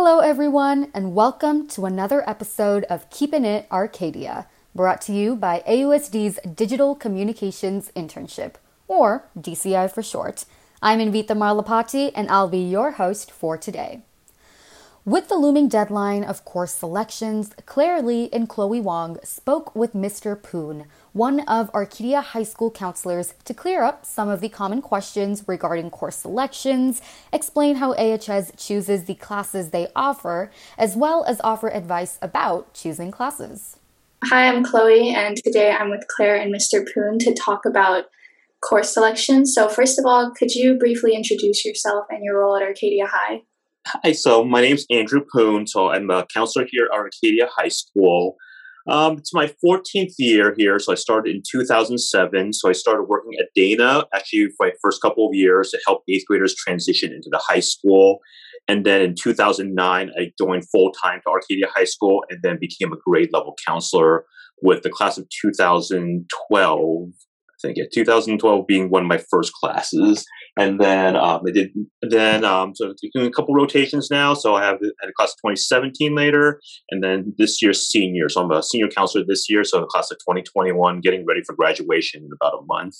Hello, everyone, and welcome to another episode of Keeping It Arcadia, brought to you by AUSD's Digital Communications Internship, or DCI for short. I'm Invita Marlapati, and I'll be your host for today. With the looming deadline of course selections, Claire Lee and Chloe Wong spoke with Mr. Poon, one of Arcadia High School counselors, to clear up some of the common questions regarding course selections, explain how AHS chooses the classes they offer, as well as offer advice about choosing classes. Hi, I'm Chloe, and today I'm with Claire and Mr. Poon to talk about course selection. So, first of all, could you briefly introduce yourself and your role at Arcadia High? Hi, so my name's Andrew Poon. So I'm a counselor here at Arcadia High School. Um, it's my 14th year here. So I started in 2007. So I started working at Dana actually for my first couple of years to help eighth graders transition into the high school. And then in 2009, I joined full time to Arcadia High School and then became a grade level counselor with the class of 2012. Think yeah, 2012 being one of my first classes and then um, I did then um, so doing a couple rotations now. So I have had a class of 2017 later, and then this year's senior. So I'm a senior counselor this year. So the class of 2021, getting ready for graduation in about a month.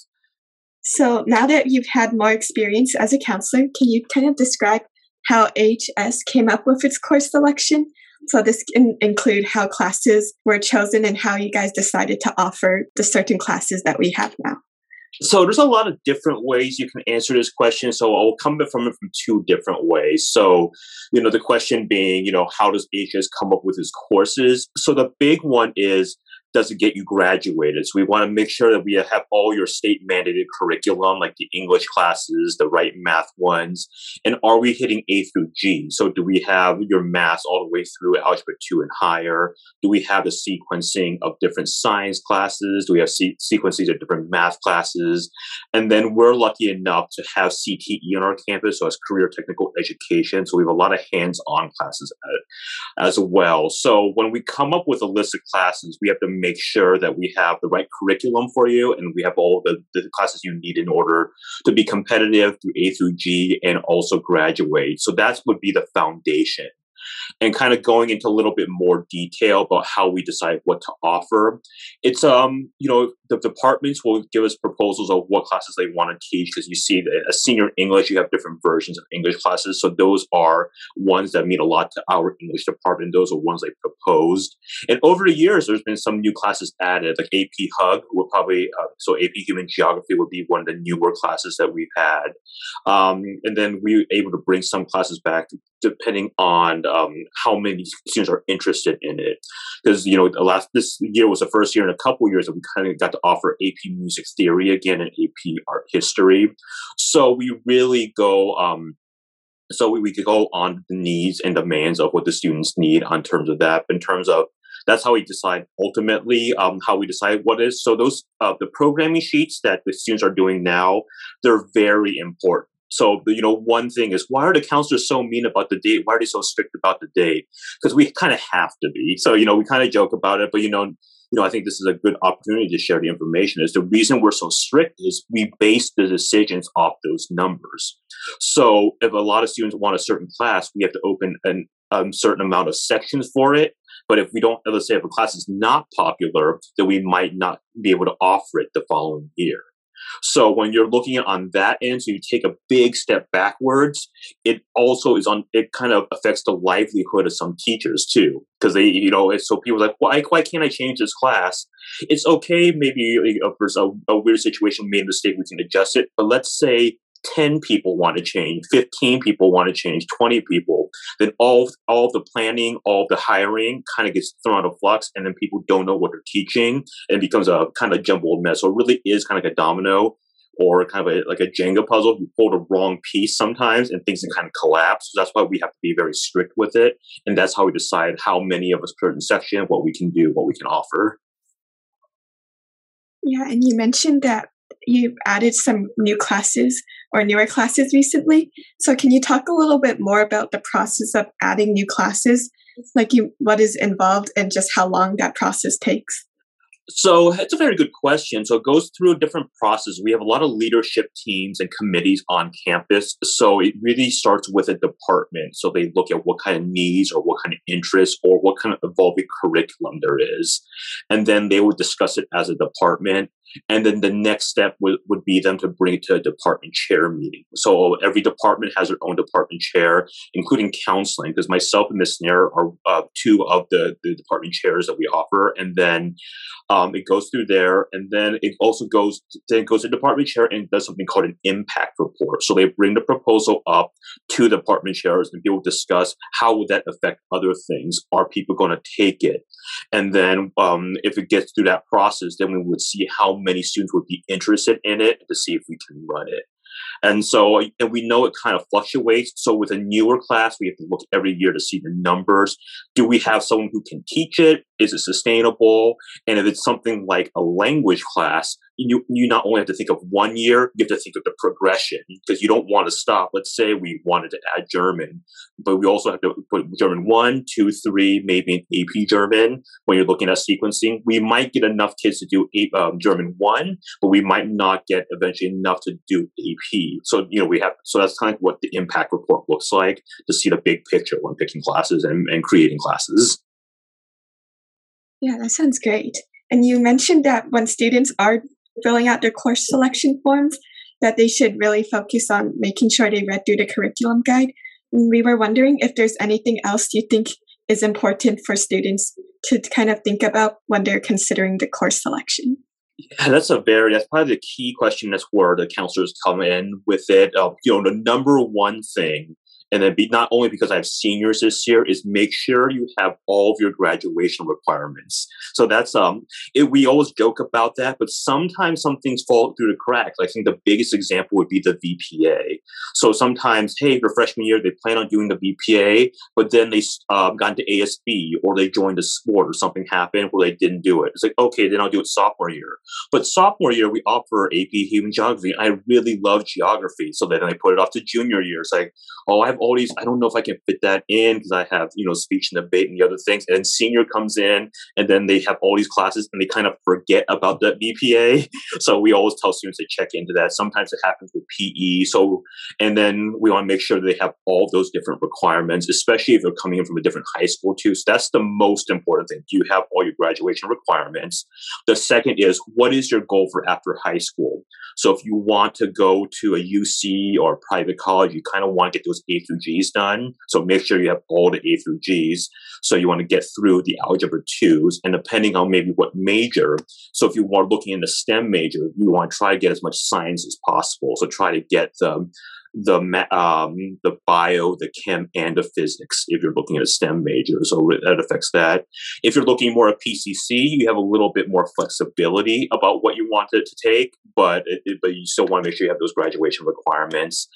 So now that you've had more experience as a counselor, can you kind of describe how AHS came up with its course selection? So this can include how classes were chosen and how you guys decided to offer the certain classes that we have now. So there's a lot of different ways you can answer this question. So I'll come from it from two different ways. So, you know, the question being, you know, how does AHS come up with his courses? So the big one is doesn't get you graduated. So we want to make sure that we have all your state mandated curriculum, like the English classes, the right math ones, and are we hitting A through G? So do we have your math all the way through algebra two and higher? Do we have the sequencing of different science classes? Do we have se- sequences of different math classes? And then we're lucky enough to have CTE on our campus, so as career technical education. So we have a lot of hands-on classes uh, as well. So when we come up with a list of classes, we have to make sure that we have the right curriculum for you and we have all the, the classes you need in order to be competitive through A through G and also graduate. So that would be the foundation and kind of going into a little bit more detail about how we decide what to offer. It's um, you know, the departments will give us proposals of what classes they want to teach because you see a senior English, you have different versions of English classes. So those are ones that mean a lot to our English department. Those are ones they proposed. And over the years, there's been some new classes added, like AP Hug will probably, uh, so AP Human Geography would be one of the newer classes that we've had. Um, and then we were able to bring some classes back depending on um, how many students are interested in it. Because you know, last this year was the first year in a couple years that we kind of got to offer AP Music Theory again and AP Art History. So we really go. Um, so we, we could go on the needs and demands of what the students need on terms of that. In terms of that's how we decide ultimately um, how we decide what is. So those uh, the programming sheets that the students are doing now, they're very important so, you know, one thing is why are the counselors so mean about the date? Why are they so strict about the date? Because we kind of have to be. So, you know, we kind of joke about it, but you know, you know, I think this is a good opportunity to share the information. Is the reason we're so strict is we base the decisions off those numbers. So, if a lot of students want a certain class, we have to open a um, certain amount of sections for it. But if we don't, let's say, if a class is not popular, then we might not be able to offer it the following year. So when you're looking at on that end, so you take a big step backwards, it also is on, it kind of affects the livelihood of some teachers too. Cause they, you know, so people like, why, why can't I change this class? It's okay. Maybe if there's a, a weird situation, made a mistake, we can adjust it. But let's say 10 people want to change, 15 people want to change, 20 people, then all all the planning, all the hiring kind of gets thrown out of flux and then people don't know what they're teaching and becomes a kind of jumbled mess. So it really is kind of like a domino or kind of a, like a Jenga puzzle. You pull the wrong piece sometimes and things can kind of collapse. So that's why we have to be very strict with it. And that's how we decide how many of a certain section, what we can do, what we can offer. Yeah, and you mentioned that you added some new classes or newer classes recently. So can you talk a little bit more about the process of adding new classes? Like you what is involved and just how long that process takes? So it's a very good question. So it goes through a different process. We have a lot of leadership teams and committees on campus. So it really starts with a department. So they look at what kind of needs or what kind of interests or what kind of evolving curriculum there is. And then they would discuss it as a department. And then the next step would, would be them to bring it to a department chair meeting. So every department has their own department chair, including counseling, because myself and Ms. Nair are uh, two of the, the department chairs that we offer. And then um, it goes through there, and then it also goes then goes to department chair and does something called an impact report. So they bring the proposal up to the department chairs, and people discuss how would that affect other things. Are people going to take it? And then um, if it gets through that process, then we would see how many students would be interested in it to see if we can run it. And so, and we know it kind of fluctuates. So with a newer class, we have to look every year to see the numbers. Do we have someone who can teach it? Is it sustainable? And if it's something like a language class, you, you not only have to think of one year, you have to think of the progression because you don't want to stop. Let's say we wanted to add German, but we also have to put German one, two, three, maybe an AP German when you're looking at sequencing. We might get enough kids to do um, German one, but we might not get eventually enough to do AP. So, you know, we have, so that's kind of what the impact report looks like to see the big picture when picking classes and, and creating classes. Yeah, that sounds great. And you mentioned that when students are filling out their course selection forms, that they should really focus on making sure they read through the curriculum guide. And we were wondering if there's anything else you think is important for students to kind of think about when they're considering the course selection. Yeah, that's a very that's probably the key question. That's where the counselors come in with it. Uh, you know, the number one thing and then be not only because I have seniors this year is make sure you have all of your graduation requirements. So that's um it, we always joke about that, but sometimes some things fall through the cracks. I think the biggest example would be the VPA. So sometimes, hey, for freshman year they plan on doing the VPA, but then they um, got into ASB or they joined a sport or something happened where they didn't do it. It's like okay, then I'll do it sophomore year. But sophomore year we offer AP Human Geography. I really love geography, so then I put it off to junior year. It's like oh, I have all these, I don't know if I can fit that in because I have, you know, speech and debate and the other things. And then senior comes in and then they have all these classes and they kind of forget about the VPA. So we always tell students to check into that. Sometimes it happens with PE. So, and then we want to make sure that they have all those different requirements, especially if they're coming in from a different high school too. So that's the most important thing. Do you have all your graduation requirements? The second is what is your goal for after high school? So if you want to go to a UC or a private college, you kind of want to get those A through G's done. So make sure you have all the A through G's. So you want to get through the algebra twos and depending on maybe what major. So if you are looking in the STEM major, you want to try to get as much science as possible. So try to get the the um, the bio, the chem, and the physics. If you're looking at a STEM major, so that affects that. If you're looking more at PCC, you have a little bit more flexibility about what you want it to take, but it, but you still want to make sure you have those graduation requirements.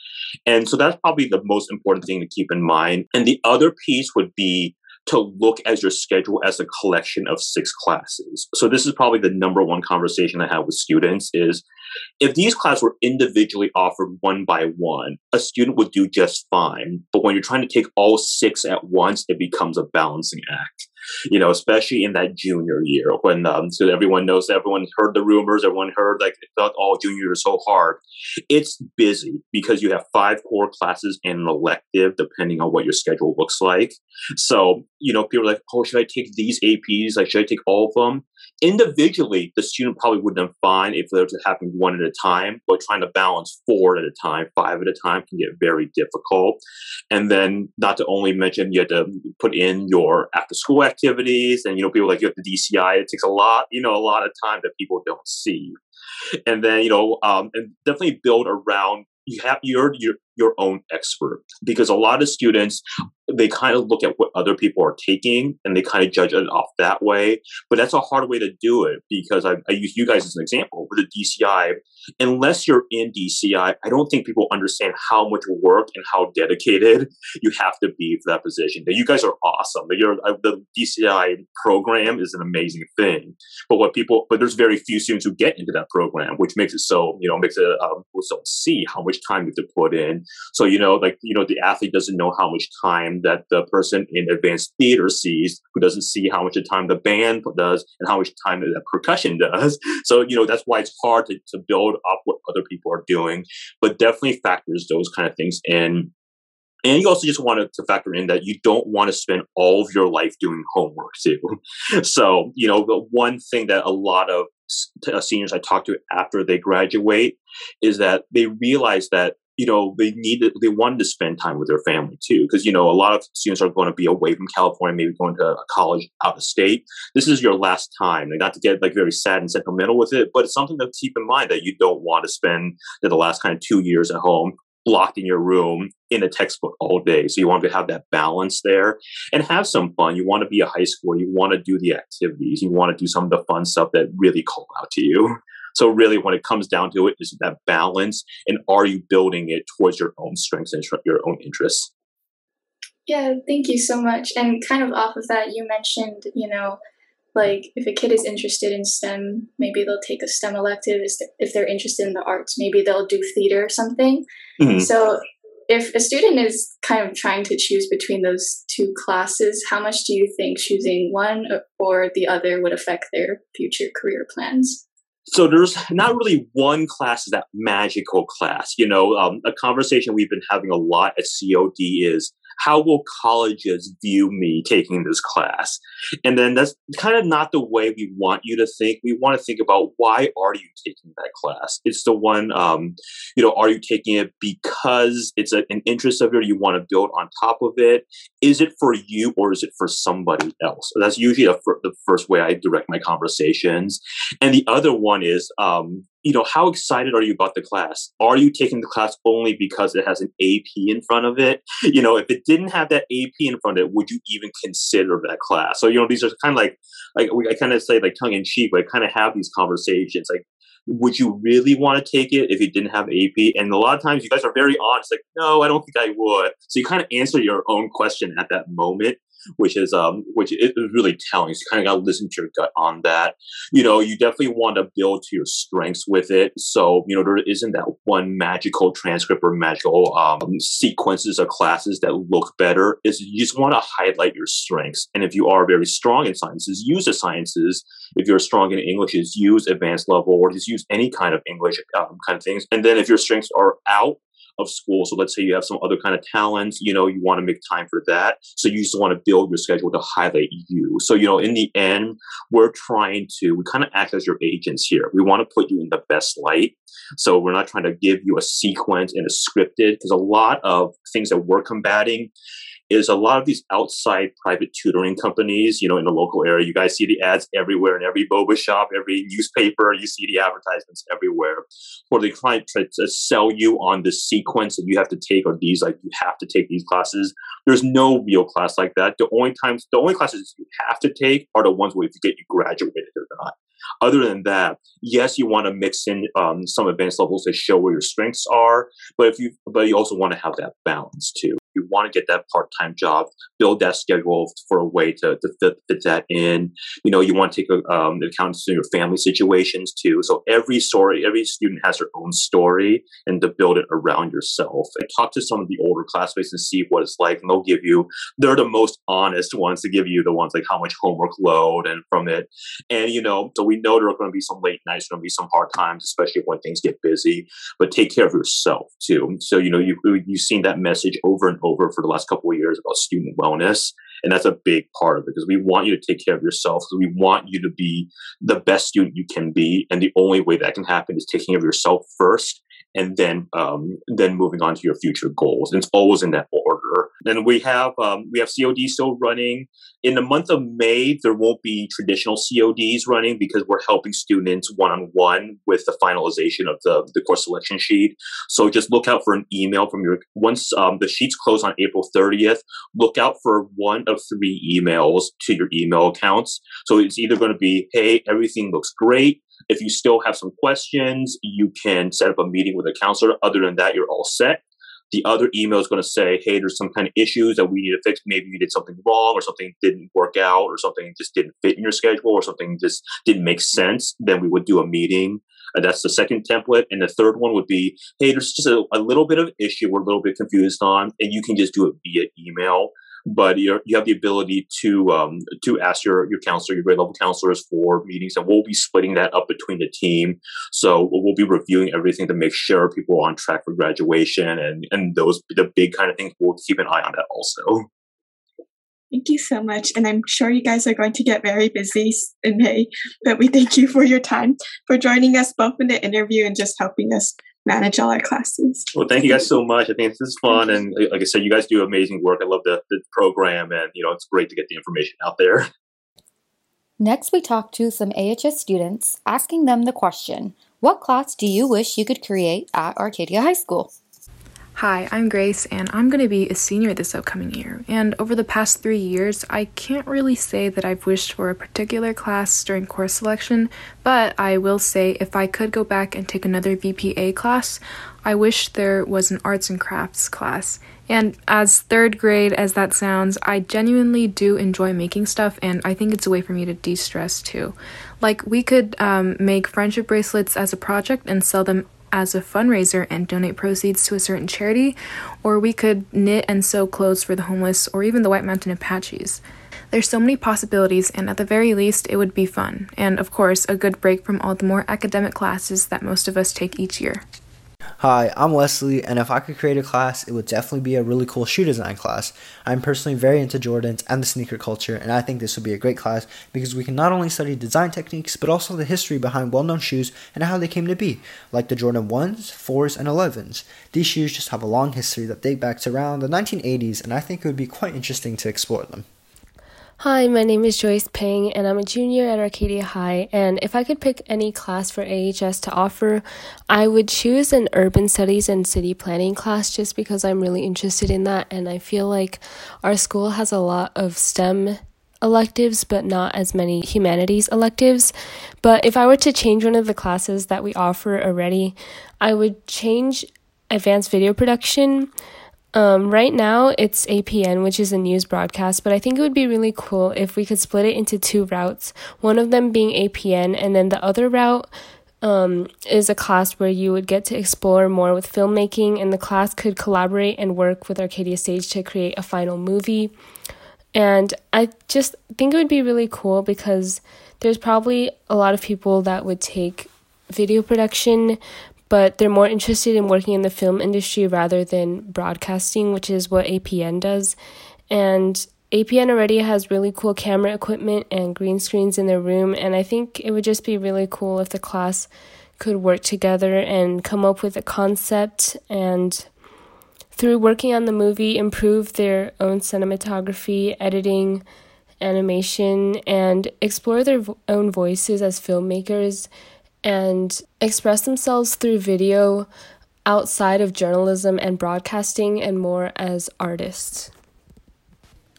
And so that's probably the most important thing to keep in mind. And the other piece would be to look as your schedule as a collection of six classes. So this is probably the number one conversation I have with students is if these classes were individually offered one by one, a student would do just fine. But when you're trying to take all six at once, it becomes a balancing act you know, especially in that junior year when um, so everyone knows, everyone heard the rumors, everyone heard like it felt all junior is so hard. It's busy because you have five core classes and an elective, depending on what your schedule looks like. So you know, people are like, oh, should I take these APs? Like, should I take all of them? individually, the student probably would have been fine if they were happening one at a time, but trying to balance four at a time, five at a time can get very difficult. And then, not to only mention, you have to put in your after school activities, and you know, people like you have the DCI. It takes a lot, you know, a lot of time that people don't see. And then, you know, um, and definitely build around you have your your your own expert because a lot of students they kind of look at what other people are taking and they kind of judge it off that way. But that's a hard way to do it because I, I use you guys as an example with the DCI. Unless you're in DCI, I don't think people understand how much work and how dedicated you have to be for that position. You guys are awesome. You're, uh, the DCI program is an amazing thing. But what people, but there's very few students who get into that program, which makes it so, you know, makes it, um, don't see how much time you have to put in. So, you know, like, you know, the athlete doesn't know how much time that the person in advanced theater sees, who doesn't see how much time the band does and how much time the percussion does. So, you know, that's why it's hard to, to build up what other people are doing, but definitely factors those kind of things in. And you also just want to factor in that you don't want to spend all of your life doing homework too. so, you know, the one thing that a lot of uh, seniors I talk to after they graduate is that they realize that you know they needed they wanted to spend time with their family too because you know a lot of students are going to be away from california maybe going to a college out of state this is your last time and not to get like very sad and sentimental with it but it's something to keep in mind that you don't want to spend the last kind of two years at home locked in your room in a textbook all day. So you want to have that balance there and have some fun. You want to be a high school. You want to do the activities. You want to do some of the fun stuff that really call out to you. So really, when it comes down to it, is that balance, and are you building it towards your own strengths and your own interests? Yeah, thank you so much. And kind of off of that, you mentioned, you know, like if a kid is interested in STEM, maybe they'll take a STEM elective. If they're interested in the arts, maybe they'll do theater or something. Mm-hmm. So if a student is kind of trying to choose between those two classes, how much do you think choosing one or the other would affect their future career plans? So there's not really one class that magical class. You know, um, a conversation we've been having a lot at COD is how will colleges view me taking this class? And then that's kind of not the way we want you to think. We want to think about why are you taking that class? It's the one, um, you know, are you taking it because it's a, an interest of yours you want to build on top of it? Is it for you or is it for somebody else? That's usually the, the first way I direct my conversations. And the other one is, um, you know, how excited are you about the class? Are you taking the class only because it has an AP in front of it? You know, if it didn't have that AP in front of it, would you even consider that class? So, you know, these are kind of like, like I kind of say like tongue in cheek, but I kind of have these conversations like, would you really want to take it if you didn't have AP? And a lot of times you guys are very honest, like, no, I don't think I would. So you kind of answer your own question at that moment which is um which is really telling. So you kind of got to listen to your gut on that. You know, you definitely want to build to your strengths with it. So you know, there isn't that one magical transcript or magical um, sequences of classes that look better. Is you just want to highlight your strengths. And if you are very strong in sciences, use the sciences. If you're strong in English, is use advanced level or just use any kind of English um, kind of things. And then if your strengths are out of school. So let's say you have some other kind of talents, you know, you want to make time for that. So you just want to build your schedule to highlight you. So, you know, in the end, we're trying to, we kind of act as your agents here. We want to put you in the best light. So we're not trying to give you a sequence and a scripted because a lot of things that we're combating is a lot of these outside private tutoring companies, you know, in the local area. You guys see the ads everywhere in every boba shop, every newspaper. You see the advertisements everywhere, where they try to sell you on the sequence that you have to take, or these like you have to take these classes. There's no real class like that. The only times, the only classes you have to take are the ones where if you get you graduated or not. Other than that, yes, you want to mix in um, some advanced levels to show where your strengths are, but if you, but you also want to have that balance too you want to get that part-time job, build that schedule for a way to, to fit, fit that in. You know, you want to take um, account of your family situations too. So every story, every student has their own story and to build it around yourself. And talk to some of the older classmates and see what it's like. And they'll give you, they're the most honest ones to give you the ones like how much homework load and from it. And, you know, so we know there are going to be some late nights, going to be some hard times, especially when things get busy, but take care of yourself too. So, you know, you, you've seen that message over and over for the last couple of years about student wellness. And that's a big part of it because we want you to take care of yourself. We want you to be the best student you can be. And the only way that can happen is taking care of yourself first and then um, then moving on to your future goals. And it's always in that order. Then we have um, we have COD still running. In the month of May, there won't be traditional CODs running because we're helping students one on one with the finalization of the, the course selection sheet. So just look out for an email from your once um, the sheets close on April 30th. Look out for one of three emails to your email accounts. So it's either going to be, hey, everything looks great if you still have some questions, you can set up a meeting with a counselor. Other than that, you're all set. The other email is going to say, hey, there's some kind of issues that we need to fix. Maybe you did something wrong or something didn't work out or something just didn't fit in your schedule or something just didn't make sense. Then we would do a meeting. And that's the second template. And the third one would be, hey, there's just a, a little bit of issue we're a little bit confused on, and you can just do it via email but you you have the ability to um, to ask your your counselor, your grade level counselors for meetings, and we'll be splitting that up between the team. So we'll be reviewing everything to make sure people are on track for graduation, and and those the big kind of things. We'll keep an eye on that also. Thank you so much. And I'm sure you guys are going to get very busy in May, but we thank you for your time, for joining us both in the interview and just helping us manage all our classes. Well, thank you guys so much. I think this is fun. And uh, like I said, you guys do amazing work. I love the, the program and, you know, it's great to get the information out there. Next, we talked to some AHS students, asking them the question, what class do you wish you could create at Arcadia High School? Hi, I'm Grace, and I'm going to be a senior this upcoming year. And over the past three years, I can't really say that I've wished for a particular class during course selection, but I will say if I could go back and take another VPA class, I wish there was an arts and crafts class. And as third grade as that sounds, I genuinely do enjoy making stuff, and I think it's a way for me to de stress too. Like, we could um, make friendship bracelets as a project and sell them as a fundraiser and donate proceeds to a certain charity, or we could knit and sew clothes for the homeless or even the White Mountain Apaches. There's so many possibilities, and at the very least, it would be fun, and of course, a good break from all the more academic classes that most of us take each year. Hi, I'm Wesley, and if I could create a class, it would definitely be a really cool shoe design class. I'm personally very into Jordans and the sneaker culture, and I think this would be a great class because we can not only study design techniques, but also the history behind well known shoes and how they came to be, like the Jordan 1s, 4s, and 11s. These shoes just have a long history that date back to around the 1980s, and I think it would be quite interesting to explore them. Hi, my name is Joyce Ping, and I'm a junior at Arcadia High. And if I could pick any class for AHS to offer, I would choose an urban studies and city planning class just because I'm really interested in that. And I feel like our school has a lot of STEM electives, but not as many humanities electives. But if I were to change one of the classes that we offer already, I would change advanced video production um, right now, it's APN, which is a news broadcast, but I think it would be really cool if we could split it into two routes. One of them being APN, and then the other route um, is a class where you would get to explore more with filmmaking, and the class could collaborate and work with Arcadia Stage to create a final movie. And I just think it would be really cool because there's probably a lot of people that would take video production, but they're more interested in working in the film industry rather than broadcasting, which is what APN does. And APN already has really cool camera equipment and green screens in their room, and I think it would just be really cool if the class could work together and come up with a concept and through working on the movie improve their own cinematography, editing, animation, and explore their own voices as filmmakers and express themselves through video outside of journalism and broadcasting and more as artists.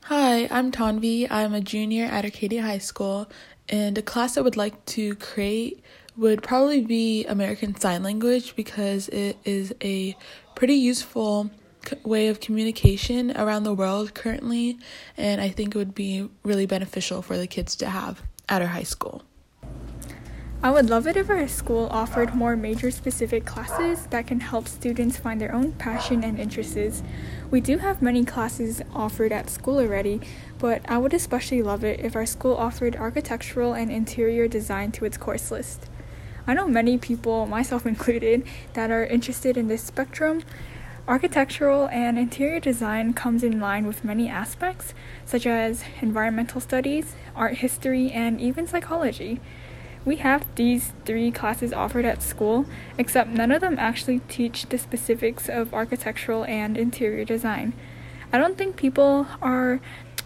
Hi, I'm Tanvi. I'm a junior at Arcadia High School, and a class I would like to create would probably be American Sign Language because it is a pretty useful way of communication around the world currently, and I think it would be really beneficial for the kids to have at our high school. I would love it if our school offered more major specific classes that can help students find their own passion and interests. We do have many classes offered at school already, but I would especially love it if our school offered architectural and interior design to its course list. I know many people, myself included, that are interested in this spectrum. Architectural and interior design comes in line with many aspects, such as environmental studies, art history, and even psychology. We have these three classes offered at school, except none of them actually teach the specifics of architectural and interior design. I don't think people are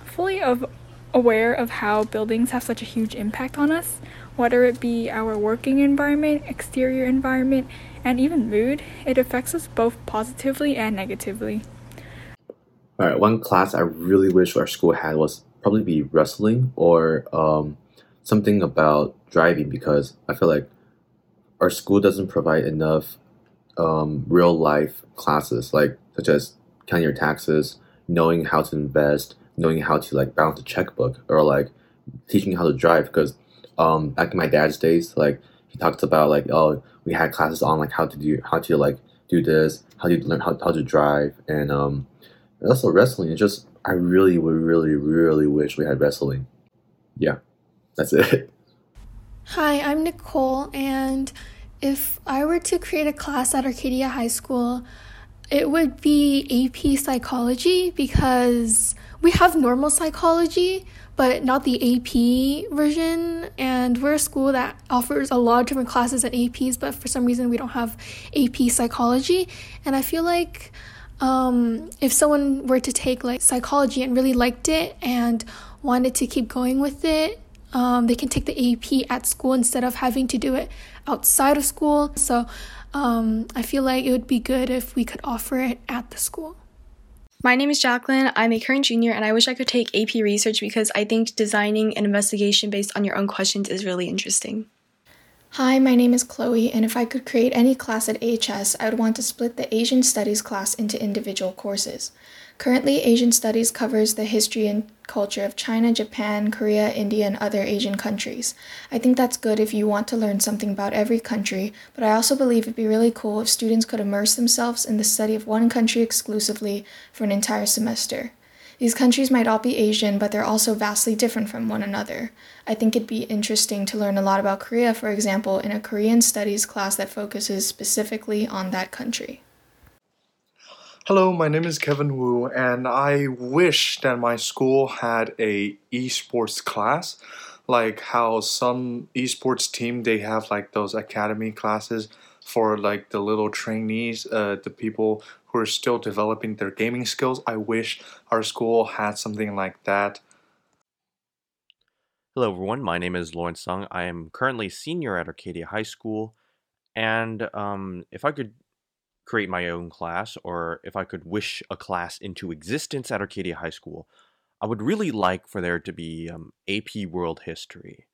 fully of aware of how buildings have such a huge impact on us, whether it be our working environment, exterior environment, and even mood. It affects us both positively and negatively. All right, one class I really wish our school had was probably be wrestling or um, something about driving because I feel like our school doesn't provide enough um, real life classes, like such as counting your taxes, knowing how to invest, knowing how to like balance a checkbook, or like teaching how to drive. Because um, back in my dad's days, like he talks about like oh we had classes on like how to do how to like do this, how to learn how, how to drive, and um, also wrestling. It's just I really would really, really wish we had wrestling. Yeah, that's it. Hi, I'm Nicole, and if I were to create a class at Arcadia High School, it would be AP psychology because we have normal psychology, but not the AP version. And we're a school that offers a lot of different classes at APs, but for some reason we don't have AP psychology. And I feel like um, if someone were to take like psychology and really liked it and wanted to keep going with it, um, they can take the AP at school instead of having to do it outside of school. So um, I feel like it would be good if we could offer it at the school. My name is Jacqueline. I'm a current junior, and I wish I could take AP research because I think designing an investigation based on your own questions is really interesting. Hi, my name is Chloe, and if I could create any class at AHS, I would want to split the Asian Studies class into individual courses. Currently, Asian Studies covers the history and culture of China, Japan, Korea, India, and other Asian countries. I think that's good if you want to learn something about every country, but I also believe it'd be really cool if students could immerse themselves in the study of one country exclusively for an entire semester. These countries might all be Asian, but they're also vastly different from one another. I think it'd be interesting to learn a lot about Korea, for example, in a Korean studies class that focuses specifically on that country. Hello, my name is Kevin Wu, and I wish that my school had a esports class, like how some esports team they have like those academy classes for like the little trainees, uh, the people who are still developing their gaming skills. I wish our school had something like that. Hello, everyone. My name is Lawrence Sung. I am currently senior at Arcadia High School, and um, if I could create my own class or if I could wish a class into existence at Arcadia High School, I would really like for there to be um, AP World History.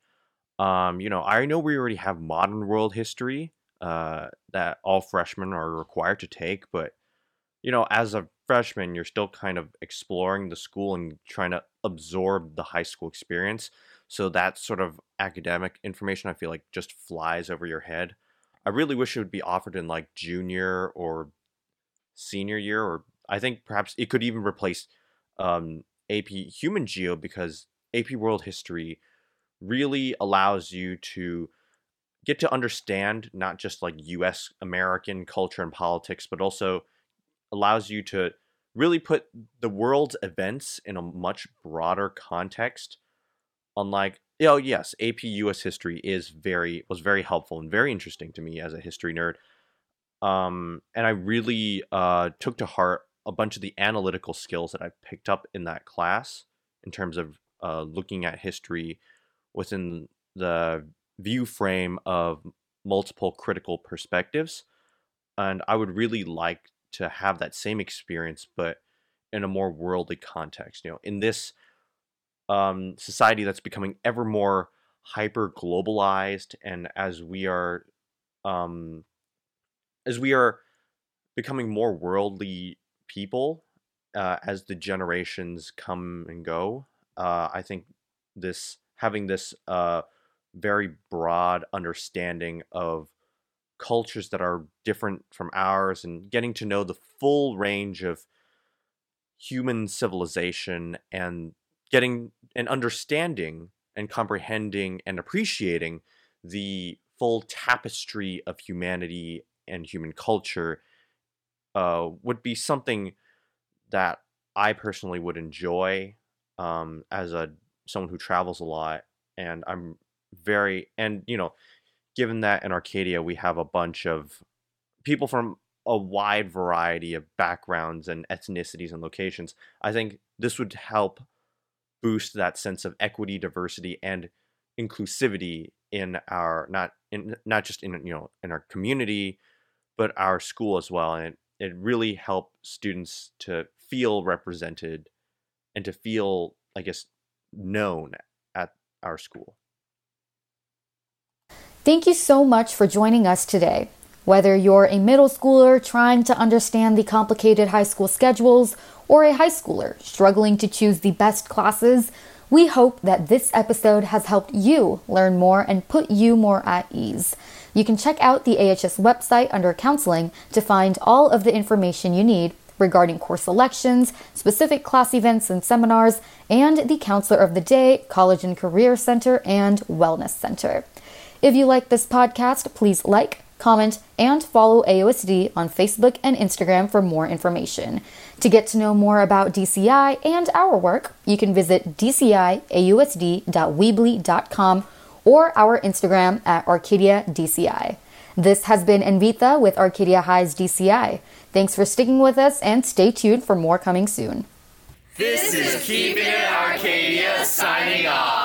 Um, you know, I know we already have modern world history uh, that all freshmen are required to take, but you know, as a freshman, you're still kind of exploring the school and trying to absorb the high school experience. So that sort of academic information, I feel like, just flies over your head. I really wish it would be offered in like junior or senior year, or I think perhaps it could even replace um, AP Human Geo because AP World History really allows you to get to understand not just like US American culture and politics, but also allows you to really put the world's events in a much broader context. Unlike oh yes, AP US history is very was very helpful and very interesting to me as a history nerd. Um, and I really uh, took to heart a bunch of the analytical skills that I picked up in that class in terms of uh, looking at history within the view frame of multiple critical perspectives. And I would really like to have that same experience, but in a more worldly context. You know, in this um, society that's becoming ever more hyper globalized, and as we are, um, as we are becoming more worldly people, uh, as the generations come and go, uh, I think this having this uh, very broad understanding of cultures that are different from ours and getting to know the full range of human civilization and getting an understanding and comprehending and appreciating the full tapestry of humanity and human culture uh, would be something that I personally would enjoy um, as a someone who travels a lot, and I'm very and you know, given that in Arcadia we have a bunch of people from a wide variety of backgrounds and ethnicities and locations, I think this would help boost that sense of equity, diversity, and inclusivity in our not in not just in you know in our community, but our school as well. And it, it really helped students to feel represented and to feel, I guess, known at our school. Thank you so much for joining us today. Whether you're a middle schooler trying to understand the complicated high school schedules or a high schooler struggling to choose the best classes, we hope that this episode has helped you learn more and put you more at ease. You can check out the AHS website under counseling to find all of the information you need, regarding course selections, specific class events and seminars, and the Counselor of the Day, College and Career Center, and Wellness Center. If you like this podcast, please like, comment, and follow AUSD on Facebook and Instagram for more information. To get to know more about DCI and our work, you can visit dciausd.weebly.com or our Instagram at Arcadia DCI. This has been Envita with Arcadia High's DCI. Thanks for sticking with us and stay tuned for more coming soon. This is Keeping It Arcadia signing off.